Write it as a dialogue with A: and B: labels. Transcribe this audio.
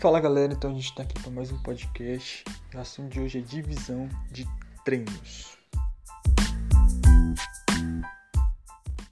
A: Fala galera, então a gente está aqui para mais um podcast. O assunto de hoje é divisão de treinos.